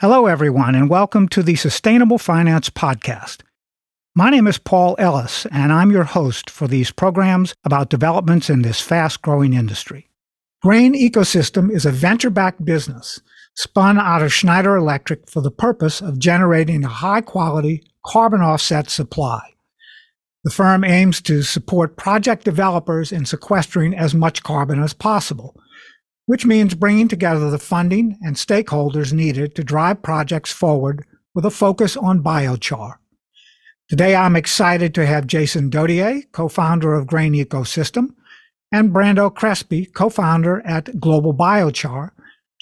Hello, everyone, and welcome to the Sustainable Finance Podcast. My name is Paul Ellis, and I'm your host for these programs about developments in this fast growing industry. Grain Ecosystem is a venture backed business spun out of Schneider Electric for the purpose of generating a high quality carbon offset supply. The firm aims to support project developers in sequestering as much carbon as possible which means bringing together the funding and stakeholders needed to drive projects forward with a focus on biochar. Today, I'm excited to have Jason Dodier, co-founder of Grain Ecosystem, and Brando Crespi, co-founder at Global Biochar,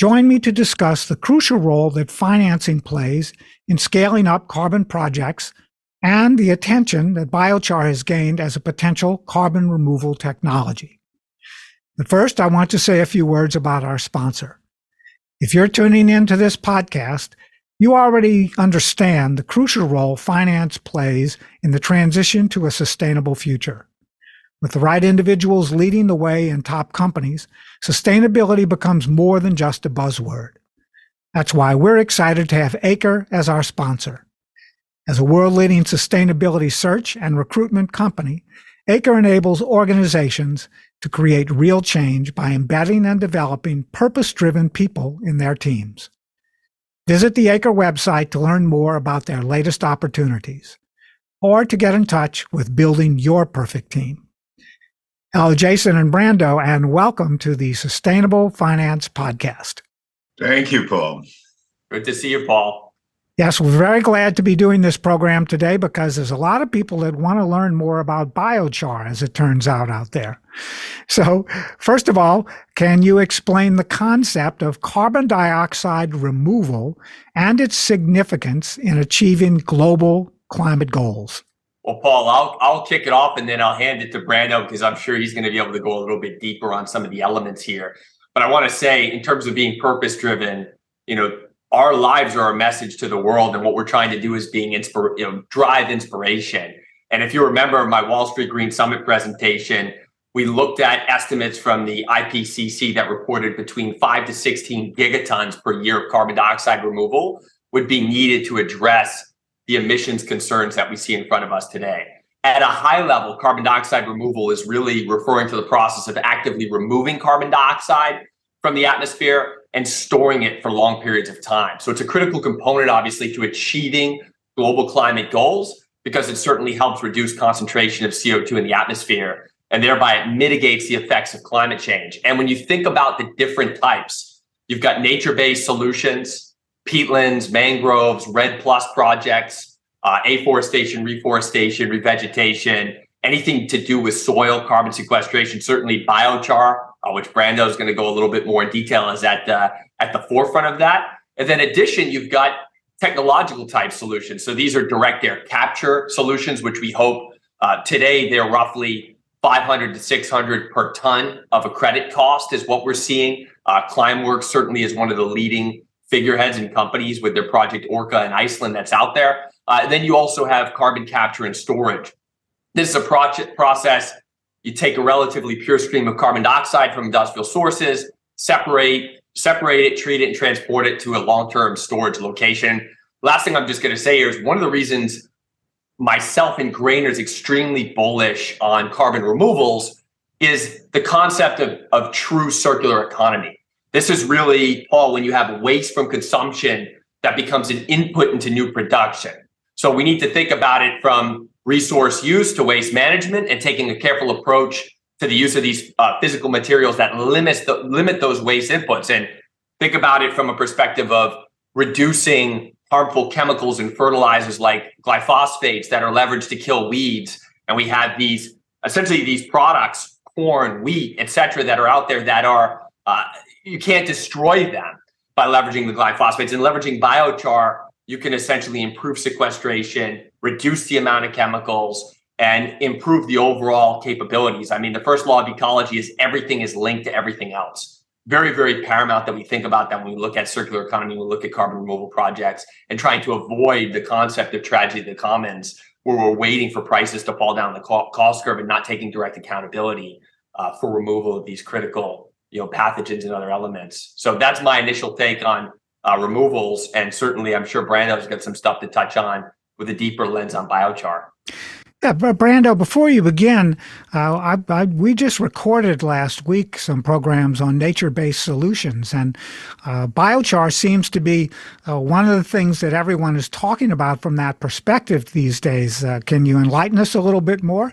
join me to discuss the crucial role that financing plays in scaling up carbon projects and the attention that biochar has gained as a potential carbon removal technology. But first, I want to say a few words about our sponsor. If you're tuning into this podcast, you already understand the crucial role finance plays in the transition to a sustainable future. With the right individuals leading the way in top companies, sustainability becomes more than just a buzzword. That's why we're excited to have Acre as our sponsor. As a world leading sustainability search and recruitment company, Acre enables organizations to create real change by embedding and developing purpose driven people in their teams. Visit the Acre website to learn more about their latest opportunities or to get in touch with building your perfect team. Hello, Jason and Brando, and welcome to the Sustainable Finance Podcast. Thank you, Paul. Good to see you, Paul. Yes, we're very glad to be doing this program today because there's a lot of people that want to learn more about biochar, as it turns out out there. So, first of all, can you explain the concept of carbon dioxide removal and its significance in achieving global climate goals? Well, Paul, I'll I'll kick it off and then I'll hand it to Brando because I'm sure he's going to be able to go a little bit deeper on some of the elements here. But I want to say, in terms of being purpose driven, you know, our lives are a message to the world and what we're trying to do is being inspire you know drive inspiration. And if you remember my wall street green summit presentation we looked at estimates from the ipcc that reported between 5 to 16 gigatons per year of carbon dioxide removal would be needed to address the emissions concerns that we see in front of us today. At a high level carbon dioxide removal is really referring to the process of actively removing carbon dioxide from the atmosphere and storing it for long periods of time. So it's a critical component, obviously, to achieving global climate goals because it certainly helps reduce concentration of CO2 in the atmosphere and thereby it mitigates the effects of climate change. And when you think about the different types, you've got nature-based solutions, peatlands, mangroves, REDD+ projects, uh, afforestation, reforestation, revegetation, anything to do with soil carbon sequestration, certainly biochar uh, which Brando is going to go a little bit more in detail, is at the at the forefront of that. And then, addition, you've got technological type solutions. So these are direct air capture solutions, which we hope uh, today they're roughly 500 to 600 per ton of a credit cost is what we're seeing. Uh, Climeworks certainly is one of the leading figureheads and companies with their project Orca in Iceland that's out there. Uh, then you also have carbon capture and storage. This is a project process you take a relatively pure stream of carbon dioxide from industrial sources, separate, separate it, treat it, and transport it to a long-term storage location. Last thing I'm just going to say here is one of the reasons myself and Grainer is extremely bullish on carbon removals is the concept of, of true circular economy. This is really, Paul, when you have waste from consumption that becomes an input into new production. So we need to think about it from resource use to waste management and taking a careful approach to the use of these uh, physical materials that limits the, limit those waste inputs. And think about it from a perspective of reducing harmful chemicals and fertilizers like glyphosates that are leveraged to kill weeds. And we have these essentially these products corn wheat etc that are out there that are uh, you can't destroy them by leveraging the glyphosates and leveraging biochar you can essentially improve sequestration, reduce the amount of chemicals, and improve the overall capabilities. I mean, the first law of ecology is everything is linked to everything else. Very, very paramount that we think about that when we look at circular economy, we look at carbon removal projects and trying to avoid the concept of tragedy of the commons, where we're waiting for prices to fall down the cost curve and not taking direct accountability uh, for removal of these critical, you know, pathogens and other elements. So that's my initial take on uh, removals. And certainly, I'm sure Brando's got some stuff to touch on with a deeper lens on biochar. Yeah, Brando, before you begin, uh, I, I, we just recorded last week some programs on nature based solutions, and uh, biochar seems to be uh, one of the things that everyone is talking about from that perspective these days. Uh, can you enlighten us a little bit more?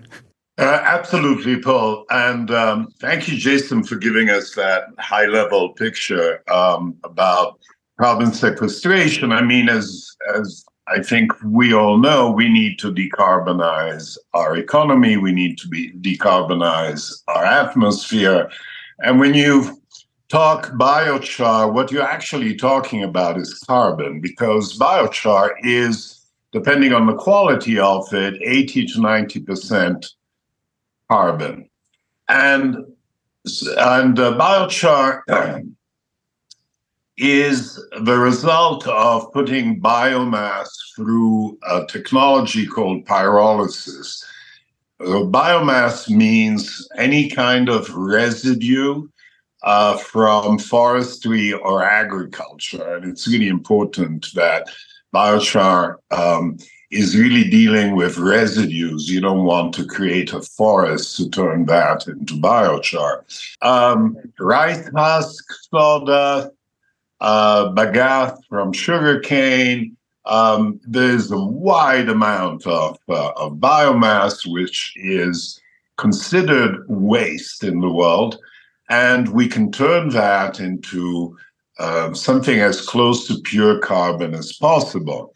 Uh, absolutely, Paul. And um, thank you, Jason, for giving us that high level picture um, about carbon sequestration. I mean, as, as I think we all know we need to decarbonize our economy, we need to be decarbonize our atmosphere. And when you talk biochar, what you're actually talking about is carbon, because biochar is, depending on the quality of it, 80 to 90% carbon. And, and uh, biochar is the result of putting biomass through a technology called pyrolysis. Uh, biomass means any kind of residue uh, from forestry or agriculture. And it's really important that biochar um, is really dealing with residues. You don't want to create a forest to turn that into biochar. Um, rice husk, sawdust, uh, bagasse from sugarcane. Um, there's a wide amount of, uh, of biomass which is considered waste in the world, and we can turn that into uh, something as close to pure carbon as possible.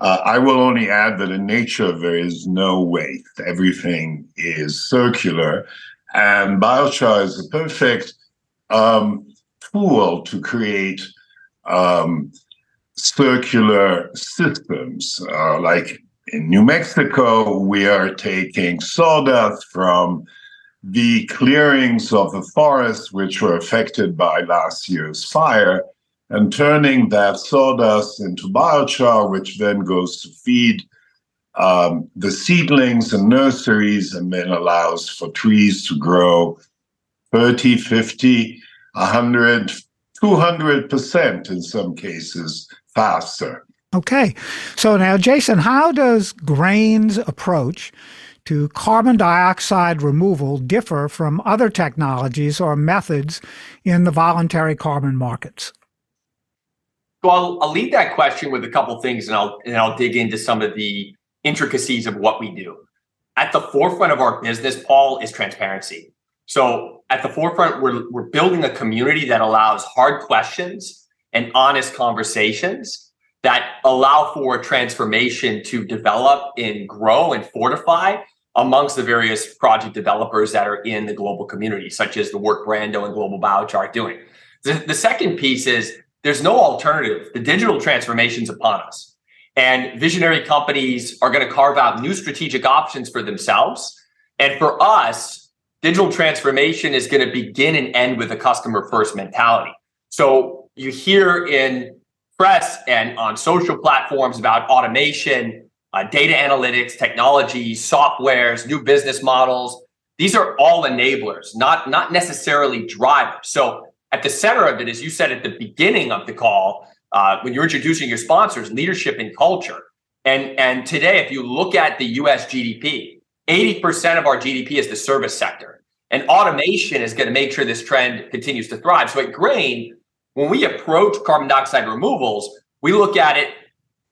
Uh, I will only add that in nature there is no waste; everything is circular, and biochar is a perfect um, tool to create um, circular systems. Uh, like in New Mexico, we are taking sawdust from the clearings of the forests which were affected by last year's fire and turning that sawdust into biochar, which then goes to feed um, the seedlings and nurseries and then allows for trees to grow 30, 50, 100, 200% in some cases faster. Okay. So now, Jason, how does Grain's approach to carbon dioxide removal differ from other technologies or methods in the voluntary carbon markets? Well, I'll, I'll lead that question with a couple things, and I'll and I'll dig into some of the intricacies of what we do. At the forefront of our business, Paul, is transparency. So at the forefront, we're, we're building a community that allows hard questions and honest conversations that allow for transformation to develop and grow and fortify amongst the various project developers that are in the global community, such as the work Brando and Global Biochar are doing. The, the second piece is there's no alternative. The digital transformation is upon us. And visionary companies are going to carve out new strategic options for themselves. And for us, digital transformation is going to begin and end with a customer first mentality. So you hear in press and on social platforms about automation, uh, data analytics, technology, softwares, new business models. These are all enablers, not, not necessarily drivers. So at the center of it, as you said at the beginning of the call, uh, when you're introducing your sponsors, leadership and culture. And, and today, if you look at the US GDP, 80% of our GDP is the service sector. And automation is going to make sure this trend continues to thrive. So at Grain, when we approach carbon dioxide removals, we look at it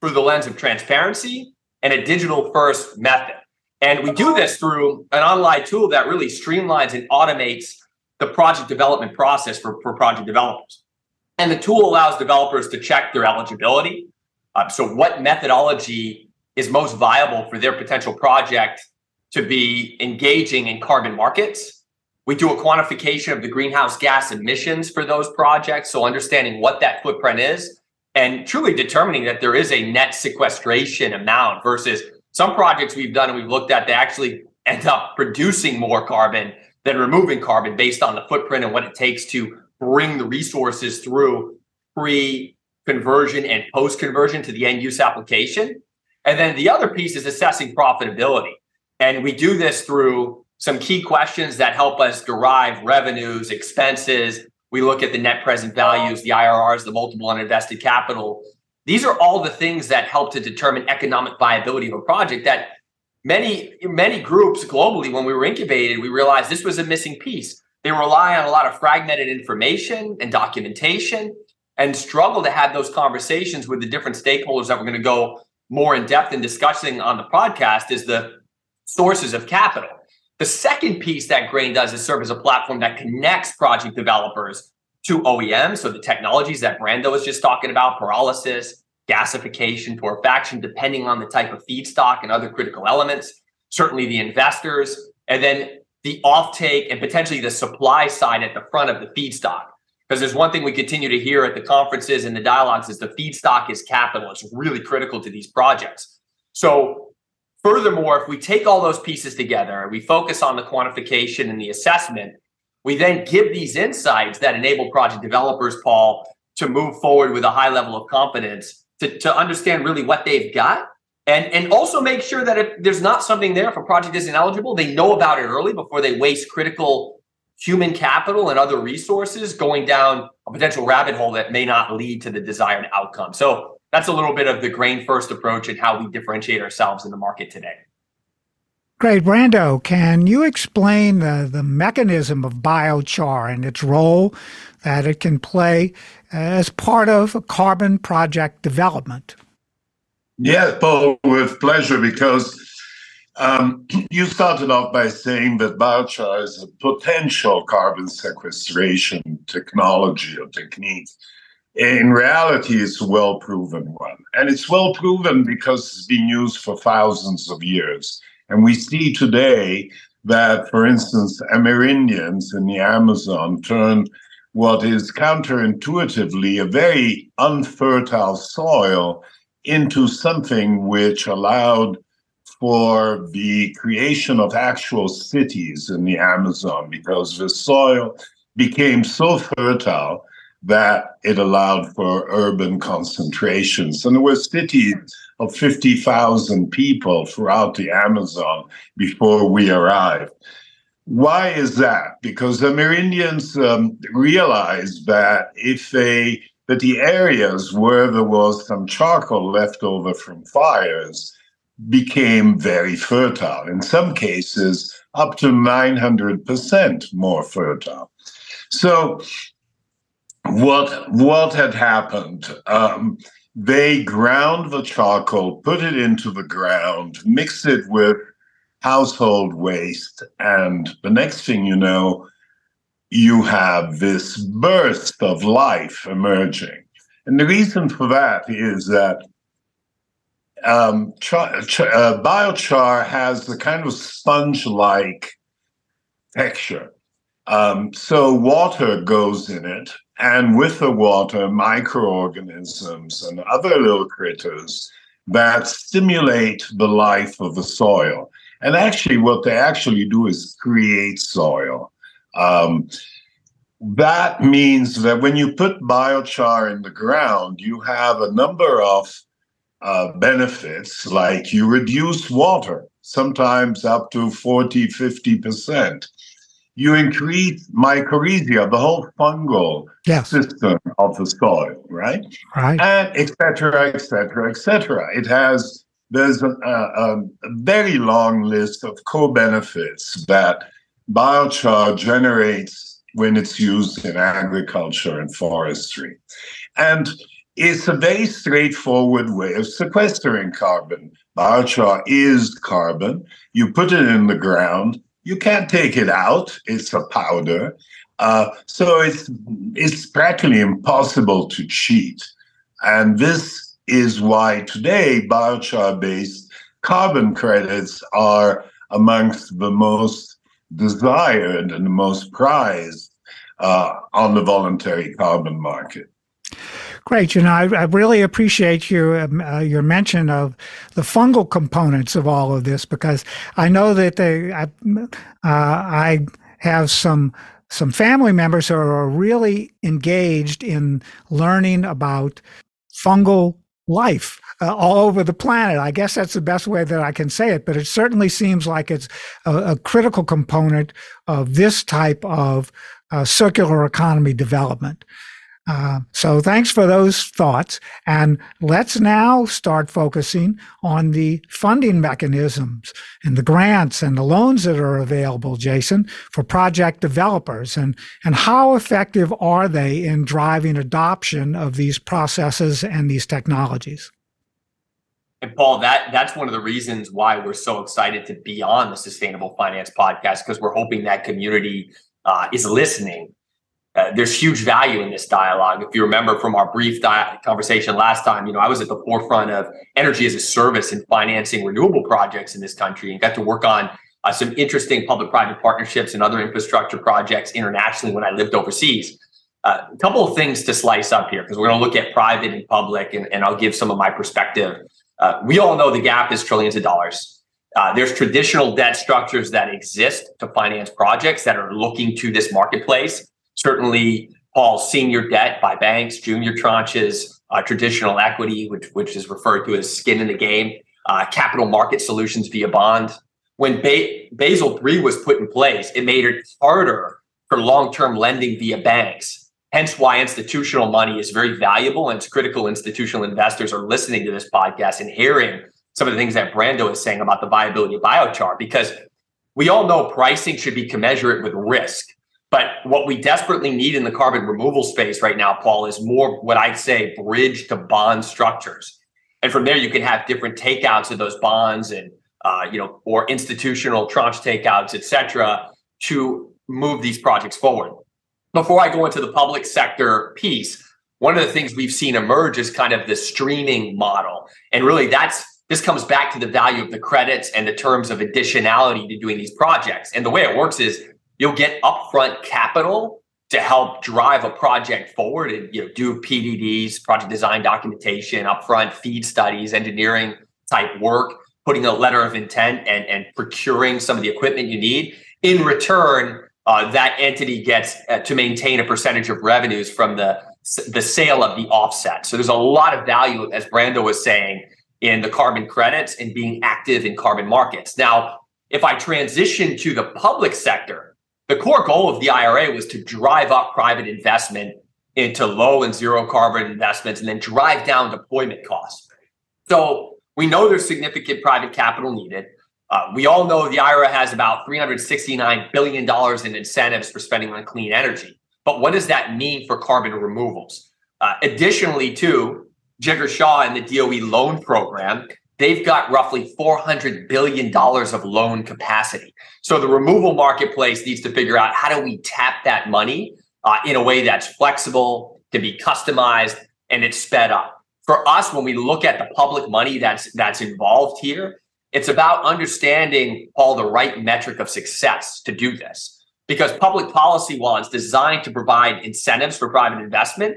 through the lens of transparency and a digital first method. And we do this through an online tool that really streamlines and automates the project development process for, for project developers. And the tool allows developers to check their eligibility. Uh, so, what methodology is most viable for their potential project to be engaging in carbon markets. We do a quantification of the greenhouse gas emissions for those projects. So understanding what that footprint is and truly determining that there is a net sequestration amount versus some projects we've done and we've looked at, they actually end up producing more carbon than removing carbon based on the footprint and what it takes to bring the resources through pre conversion and post conversion to the end use application. And then the other piece is assessing profitability. And we do this through some key questions that help us derive revenues, expenses, We look at the net present values, the IRRs, the multiple on invested capital. These are all the things that help to determine economic viability of a project that many many groups globally when we were incubated we realized this was a missing piece they rely on a lot of fragmented information and documentation and struggle to have those conversations with the different stakeholders that we're going to go more in depth in discussing on the podcast is the sources of capital. The second piece that Grain does is serve as a platform that connects project developers to OEMs. So the technologies that Brando was just talking about, pyrolysis, gasification, torrefaction, depending on the type of feedstock and other critical elements, certainly the investors, and then the offtake and potentially the supply side at the front of the feedstock. Because there's one thing we continue to hear at the conferences and the dialogues is the feedstock is capital. It's really critical to these projects. So, furthermore, if we take all those pieces together and we focus on the quantification and the assessment, we then give these insights that enable project developers, Paul, to move forward with a high level of confidence to, to understand really what they've got and and also make sure that if there's not something there, if a project isn't eligible, they know about it early before they waste critical human capital and other resources going down a potential rabbit hole that may not lead to the desired outcome. So that's a little bit of the grain first approach and how we differentiate ourselves in the market today. Great. Brando, can you explain the, the mechanism of biochar and its role that it can play as part of a carbon project development? Yes, Paul, with pleasure, because um, you started off by saying that biochar is a potential carbon sequestration technology or technique. In reality, it's a well proven one. And it's well proven because it's been used for thousands of years. And we see today that, for instance, Amerindians in the Amazon turned what is counterintuitively a very unfertile soil into something which allowed for the creation of actual cities in the Amazon because the soil became so fertile that it allowed for urban concentrations. And there were cities of 50,000 people throughout the Amazon before we arrived. Why is that? Because the Amerindians um, realized that if they that the areas where there was some charcoal left over from fires became very fertile. In some cases, up to 900% more fertile. So, what what had happened? Um, they ground the charcoal, put it into the ground, mixed it with household waste, and the next thing you know, you have this burst of life emerging. And the reason for that is that um, char, char, uh, biochar has the kind of sponge like texture. Um, so water goes in it, and with the water, microorganisms and other little critters that stimulate the life of the soil. And actually, what they actually do is create soil. Um, that means that when you put biochar in the ground, you have a number of uh, benefits, like you reduce water, sometimes up to 40, 50%. You increase mycorrhizae, the whole fungal yes. system of the soil, right? Right. And et cetera, et cetera, et cetera. It has, there's a, a, uh, a very long list of co benefits that biochar generates when it's used in agriculture and forestry. And it's a very straightforward way of sequestering carbon. Biochar is carbon. You put it in the ground. You can't take it out. It's a powder. Uh, so it's it's practically impossible to cheat. And this is why today biochar-based carbon credits are amongst the most desired and the most prized uh, on the voluntary carbon market. Great. You know, I, I really appreciate your um, uh, your mention of the fungal components of all of this because I know that they, I, uh, I have some some family members who are really engaged in learning about fungal life uh, all over the planet. I guess that's the best way that I can say it, but it certainly seems like it's a, a critical component of this type of uh, circular economy development. Uh, so thanks for those thoughts. And let's now start focusing on the funding mechanisms and the grants and the loans that are available, Jason, for project developers and, and how effective are they in driving adoption of these processes and these technologies? And Paul, that that's one of the reasons why we're so excited to be on the Sustainable Finance podcast because we're hoping that community uh, is listening uh, there's huge value in this dialogue. If you remember from our brief di- conversation last time, you know, I was at the forefront of energy as a service and financing renewable projects in this country and got to work on uh, some interesting public-private partnerships and other infrastructure projects internationally when I lived overseas. Uh, a couple of things to slice up here because we're going to look at private and public, and, and I'll give some of my perspective. Uh, we all know the gap is trillions of dollars. Uh, there's traditional debt structures that exist to finance projects that are looking to this marketplace certainly Paul senior debt by banks, junior tranches, uh, traditional equity, which which is referred to as skin in the game, uh, capital market solutions via bond. When ba- Basel III was put in place, it made it harder for long-term lending via banks. Hence, why institutional money is very valuable, and it's critical. Institutional investors are listening to this podcast and hearing some of the things that Brando is saying about the viability of biochar, because we all know pricing should be commensurate with risk. But what we desperately need in the carbon removal space right now, Paul, is more what I'd say bridge to bond structures. And from there, you can have different takeouts of those bonds and, uh, you know, or institutional tranche takeouts, et cetera, to move these projects forward. Before I go into the public sector piece, one of the things we've seen emerge is kind of the streaming model. And really, that's this comes back to the value of the credits and the terms of additionality to doing these projects. And the way it works is you'll get upfront capital to help drive a project forward and you know do PDDs, project design documentation, upfront feed studies, engineering type work, putting a letter of intent and, and procuring some of the equipment you need. In return, uh, that entity gets uh, to maintain a percentage of revenues from the the sale of the offset. So there's a lot of value, as Brando was saying, in the carbon credits and being active in carbon markets. Now, if I transition to the public sector, the core goal of the IRA was to drive up private investment into low and zero carbon investments and then drive down deployment costs. So we know there's significant private capital needed. Uh, we all know the IRA has about $369 billion in incentives for spending on clean energy. But what does that mean for carbon removals? Uh, additionally, too, Jigar Shah and the DOE loan program they've got roughly $400 billion of loan capacity. So the removal marketplace needs to figure out how do we tap that money uh, in a way that's flexible, can be customized, and it's sped up. For us, when we look at the public money that's that's involved here, it's about understanding all the right metric of success to do this. Because public policy, while it's designed to provide incentives for private investment,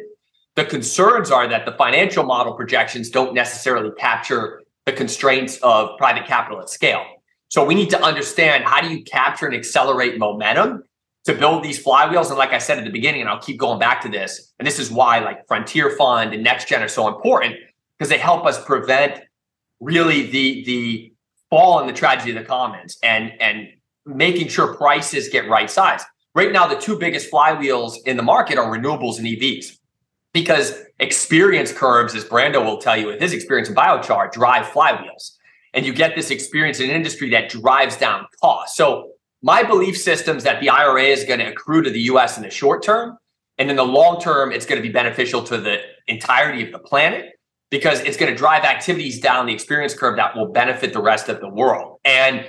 the concerns are that the financial model projections don't necessarily capture the constraints of private capital at scale. So we need to understand how do you capture and accelerate momentum to build these flywheels. And like I said at the beginning, and I'll keep going back to this, and this is why like Frontier Fund and Next Gen are so important because they help us prevent really the the fall in the tragedy of the commons and and making sure prices get right sized. Right now, the two biggest flywheels in the market are renewables and EVs because experience curves, as Brando will tell you with his experience in biochar, drive flywheels. And you get this experience in an industry that drives down costs. So my belief system is that the IRA is going to accrue to the US in the short term. And in the long term, it's going to be beneficial to the entirety of the planet because it's going to drive activities down the experience curve that will benefit the rest of the world. And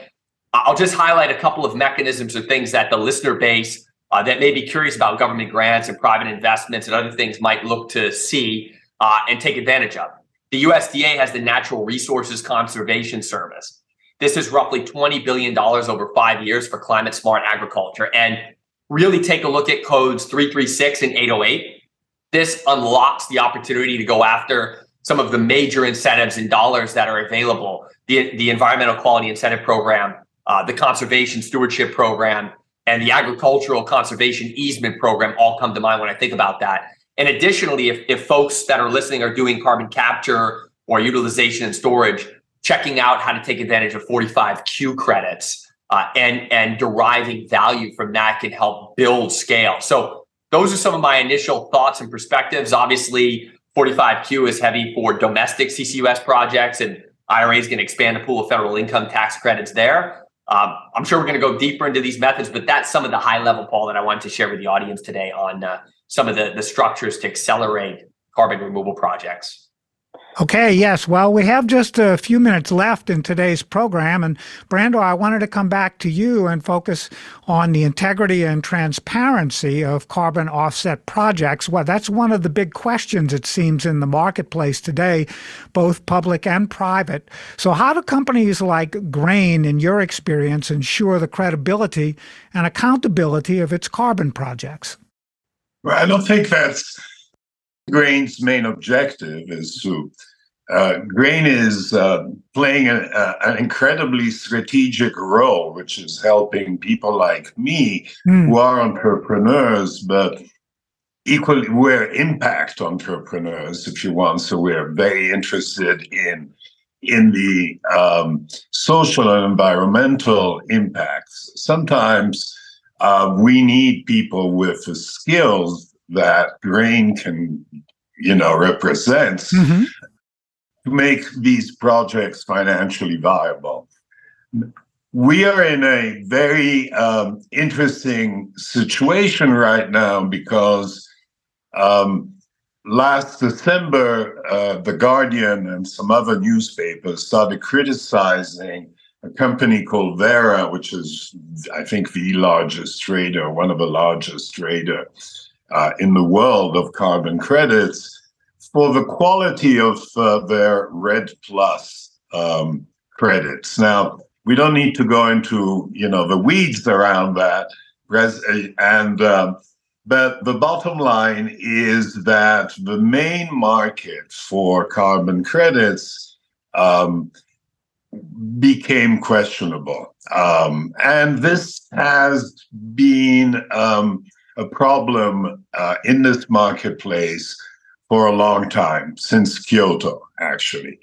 I'll just highlight a couple of mechanisms or things that the listener base uh, that may be curious about government grants and private investments and other things might look to see uh, and take advantage of. The USDA has the Natural Resources Conservation Service. This is roughly $20 billion over five years for climate smart agriculture. And really take a look at codes 336 and 808. This unlocks the opportunity to go after some of the major incentives and dollars that are available the, the Environmental Quality Incentive Program, uh, the Conservation Stewardship Program, and the agricultural conservation easement program all come to mind when I think about that. And additionally, if, if folks that are listening are doing carbon capture or utilization and storage, checking out how to take advantage of 45Q credits uh, and and deriving value from that can help build scale. So those are some of my initial thoughts and perspectives. Obviously, 45Q is heavy for domestic CCUS projects, and IRA is going to expand the pool of federal income tax credits there. Um, I'm sure we're going to go deeper into these methods, but that's some of the high level, Paul, that I wanted to share with the audience today on uh, some of the, the structures to accelerate carbon removal projects. Okay, yes. Well, we have just a few minutes left in today's program. And Brando, I wanted to come back to you and focus on the integrity and transparency of carbon offset projects. Well, that's one of the big questions, it seems, in the marketplace today, both public and private. So, how do companies like Grain, in your experience, ensure the credibility and accountability of its carbon projects? Well, I don't think that's Grain's main objective is to uh, Grain is uh, playing a, a, an incredibly strategic role, which is helping people like me mm. who are entrepreneurs, but equally we're impact entrepreneurs, if you want. So we're very interested in in the um, social and environmental impacts. Sometimes uh, we need people with the skills that grain can, you know, represents mm-hmm. to make these projects financially viable. We are in a very um, interesting situation right now because um, last December, uh, The Guardian and some other newspapers started criticizing a company called Verra, which is, I think, the largest trader, one of the largest trader uh, in the world of carbon credits for the quality of uh, their red Plus um, credits. Now, we don't need to go into you know the weeds around that, and um, but the bottom line is that the main market for carbon credits um, became questionable, um, and this has been um, a problem uh, in this marketplace for a long time, since Kyoto, actually.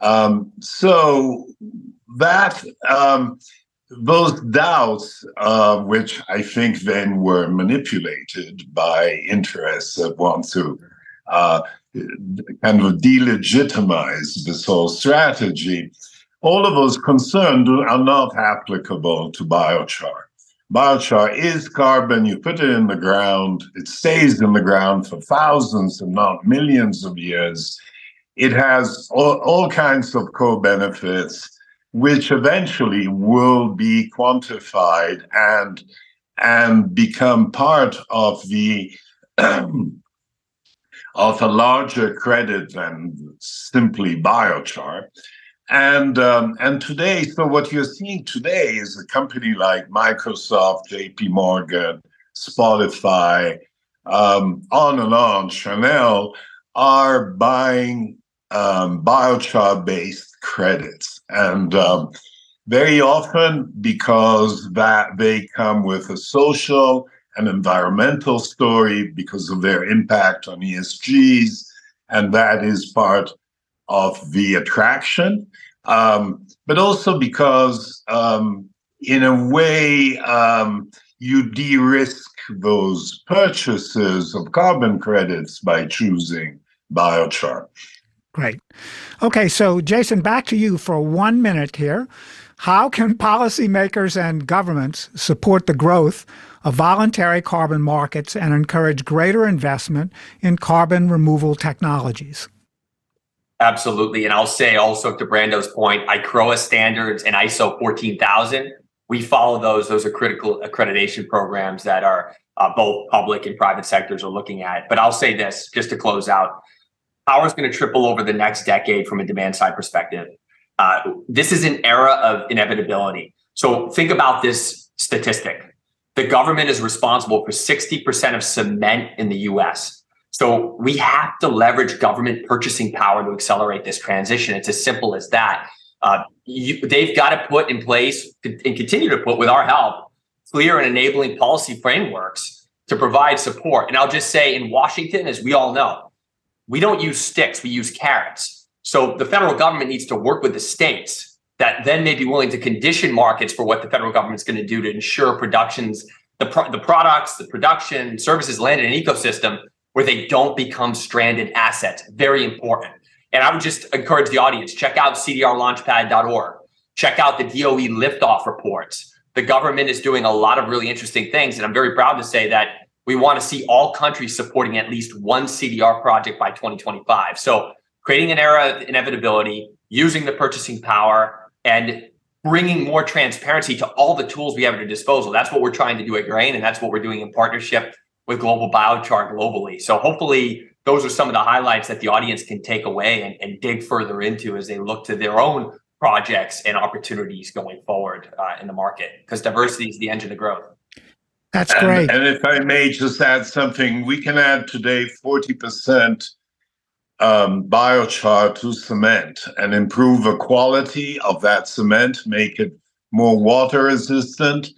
Um, so that um, those doubts, uh, which I think then were manipulated by interests that want to uh, kind of delegitimize this whole strategy, all of those concerns are not applicable to biochar biochar is carbon. You put it in the ground, it stays in the ground for thousands, if not millions of years. It has all, all kinds of co benefits, which eventually will be quantified and and become part of the of a larger credit than simply biochar. And um, and today, so what you're seeing today is a company like Microsoft, J.P. Morgan, Spotify, um, on and on, Chanel are buying um, biochar-based credits, and um, very often because that they come with a social and environmental story because of their impact on ESGs, and that is part of the attraction, um, but also because, um, in a way, um, you de risk those purchases of carbon credits by choosing biochar. Great. Okay, so Jason, back to you for one minute here. How can policymakers and governments support the growth of voluntary carbon markets and encourage greater investment in carbon removal technologies? Absolutely. And I'll say also to Brando's point, ICROA standards and ISO 14000, we follow those. Those are critical accreditation programs that are uh, both public and private sectors are looking at. But I'll say this just to close out power is going to triple over the next decade from a demand side perspective. Uh, this is an era of inevitability. So think about this statistic. The government is responsible for 60% of cement in the US. So we have to leverage government purchasing power to accelerate this transition. It's as simple as that. Uh, you, they've got to put in place and continue to put, with our help, clear and enabling policy frameworks to provide support. And I'll just say in Washington, as we all know, we don't use sticks, we use carrots. So the federal government needs to work with the states that then may be willing to condition markets for what the federal government's going to do to ensure productions, the, pro- the products, the production, services land in an ecosystem where they don't become stranded assets. Very important. And I would just encourage the audience check out cdrlaunchpad.org, check out the DOE liftoff reports. The government is doing a lot of really interesting things. And I'm very proud to say that we want to see all countries supporting at least one CDR project by 2025. So creating an era of inevitability, using the purchasing power, and bringing more transparency to all the tools we have at our disposal. That's what we're trying to do at Grain, and that's what we're doing in partnership with Global Biochar globally. So hopefully those are some of the highlights that the audience can take away and, and dig further into as they look to their own projects and opportunities going forward uh, in the market because diversity is the engine of growth. That's great. And, and, if I may just add something, we can add today 40% um, biochar to cement and improve the quality of that cement, make it more water resistant,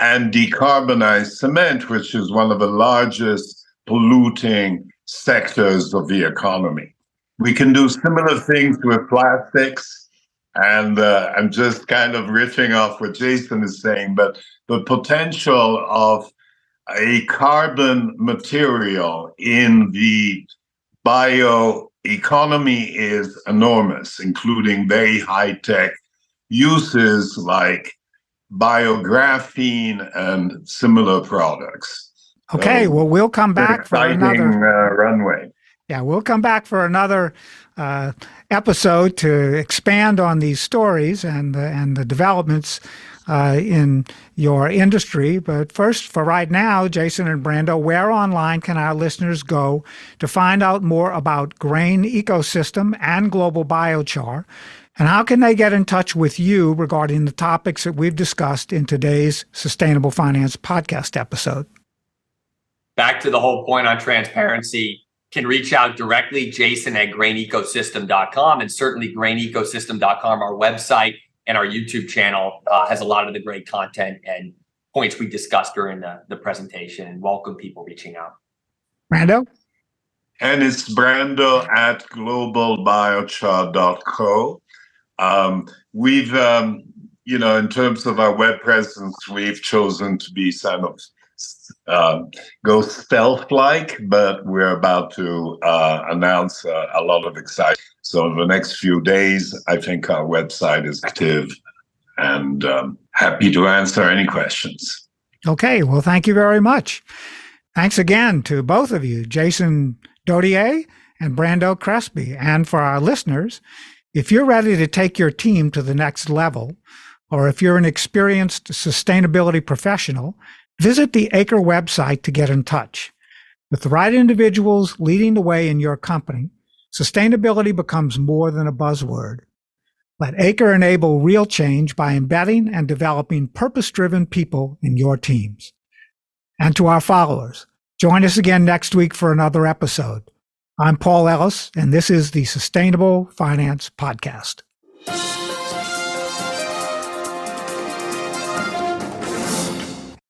and decarbonize cement, which is one of the largest polluting sectors of the economy. We can do similar things with plastics. And uh, I'm just kind of riffing off what Jason is saying, but the potential of a carbon material in the bioeconomy is enormous, including very high tech uses like biographene and similar products. Okay, so, well, we'll come back for another uh, runway. Yeah, we'll come back for another uh, episode to expand on these stories and the, and the developments uh, in your industry. But first, for right now, Jason and Brando, where online can our listeners go to find out more about grain ecosystem and global biochar? And how can they get in touch with you regarding the topics that we've discussed in today's Sustainable Finance podcast episode? Back to the whole point on transparency, can reach out directly, jason at grainecosystem.com, and certainly grainecosystem.com, our website and our YouTube channel uh, has a lot of the great content and points we discussed during the, the presentation and welcome people reaching out. Brando? And it's Brando at globalbiochar.co. Um, we've, um, you know, in terms of our web presence, we've chosen to be kind of um, go stealth like, but we're about to uh, announce uh, a lot of excitement. So, in the next few days, I think our website is active and um, happy to answer any questions. Okay. Well, thank you very much. Thanks again to both of you, Jason Dodier and Brando Crespi. And for our listeners, if you're ready to take your team to the next level, or if you're an experienced sustainability professional Visit the Acre website to get in touch. With the right individuals leading the way in your company, sustainability becomes more than a buzzword. Let Acre enable real change by embedding and developing purpose driven people in your teams. And to our followers, join us again next week for another episode. I'm Paul Ellis, and this is the Sustainable Finance Podcast.